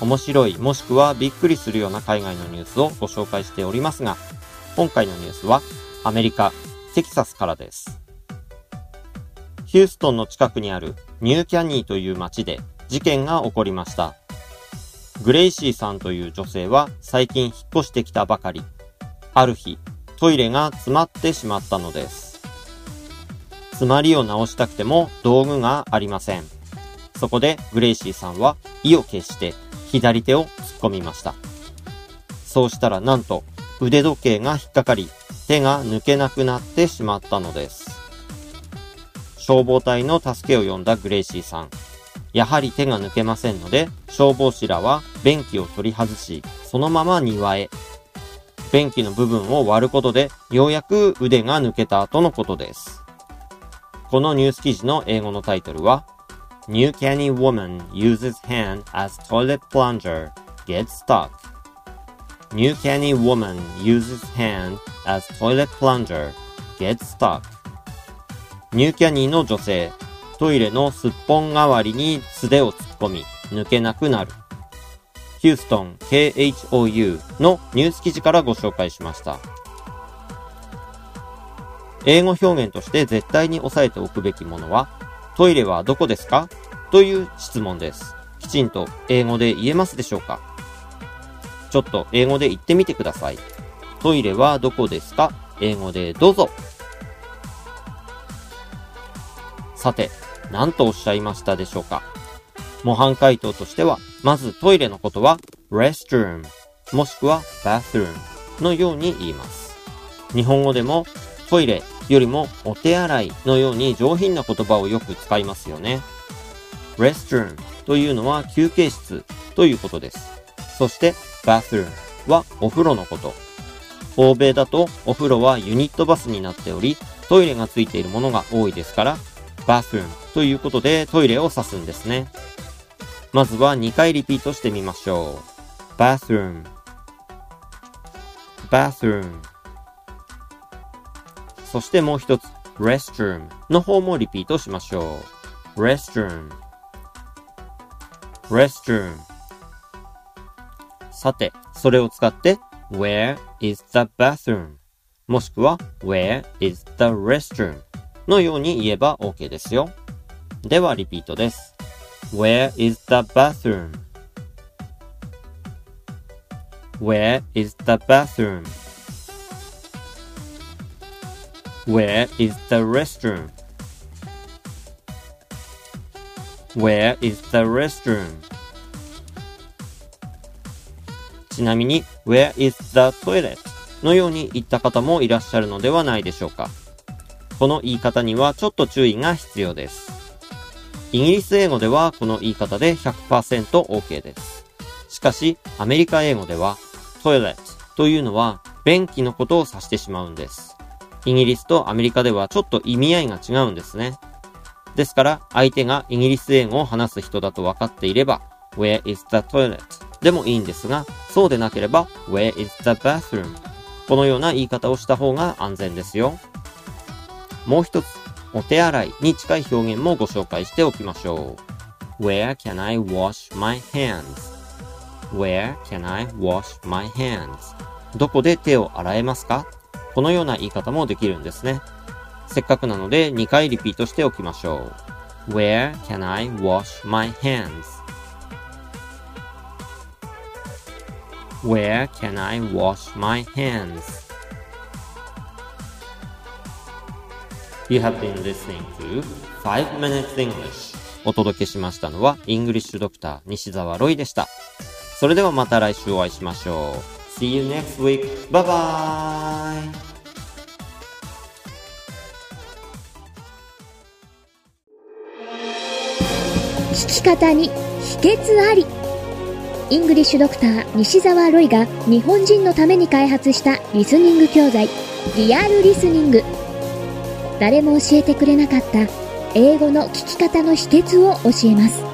面白いもしくはびっくりするような海外のニュースをご紹介しておりますが、今回のニュースはアメリカ、テキサスからです。ヒューストンの近くにあるニューキャニーという街で事件が起こりました。グレイシーさんという女性は最近引っ越してきたばかり。ある日、トイレが詰まってしまったのです。詰まりを直したくても道具がありません。そこでグレイシーさんは意を決して左手を突っ込みました。そうしたらなんと腕時計が引っかかり手が抜けなくなってしまったのです。消防隊の助けを呼んだグレイシーさん。やはり手が抜けませんので、消防士らは便器を取り外し、そのまま庭へ。便器の部分を割ることで、ようやく腕が抜けた後のことです。このニュース記事の英語のタイトルは、New canny woman uses hand as toilet plunger, gets stuck. New canny woman uses hand as toilet plunger, gets stuck. ニューキャニーの女性、トイレのすっぽん代わりに素手を突っ込み、抜けなくなる。ヒューストン KHOU のニュース記事からご紹介しました。英語表現として絶対に押さえておくべきものは、トイレはどこですか？という質問です。きちんと英語で言えますでしょうか？ちょっと英語で言ってみてください。トイレはどこですか？英語でどうぞ。さて、何とおっしゃいましたでしょうか？模範回答としては、まずトイレのことは restroom もしくは bathroom のように言います。日本語でもトイレよりもお手洗いのように上品な言葉をよく使いますよね。restroom というのは休憩室ということです。そして bathroom はお風呂のこと。欧米だとお風呂はユニットバスになっており、トイレがついているものが多いですから、bathroom ということでトイレを指すんですね。まずは2回リピートしてみましょう。bathroom bathroom そしてもう一つ restroom の方もリピートしましょう。restroom restroom さて、それを使って Where is the bathroom? もしくは Where is the restroom? のように言えば OK ですよ。ではリピートです。Where is the bathroom? Where is the bathroom? Where is the restroom? Where is the restroom? ちなみに、Where is the toilet? のように言った方もいらっしゃるのではないでしょうか。この言い方にはちょっと注意が必要です。イギリス英語ではこの言い方で 100%OK です。しかし、アメリカ英語では、トイレットというのは便器のことを指してしまうんです。イギリスとアメリカではちょっと意味合いが違うんですね。ですから、相手がイギリス英語を話す人だと分かっていれば、Where is the toilet? でもいいんですが、そうでなければ、Where is the bathroom? このような言い方をした方が安全ですよ。もう一つ、お手洗いに近い表現もご紹介しておきましょう。Where can I wash my hands?Where can I wash my hands? どこで手を洗えますか？このような言い方もできるんですね。せっかくなので2回リピートしておきましょう。Where can I wash my hands?Where can I wash my hands? You have been listening to 5 Minutes English お届けしましたのは、イングリッシュドクター西澤ロイでした。それではまた来週お会いしましょう。See you next week. Bye bye! 聞き方に秘訣ありイングリッシュドクター西澤ロイが日本人のために開発したリスニング教材リアルリスニング誰も教えてくれなかった英語の聞き方の秘訣を教えます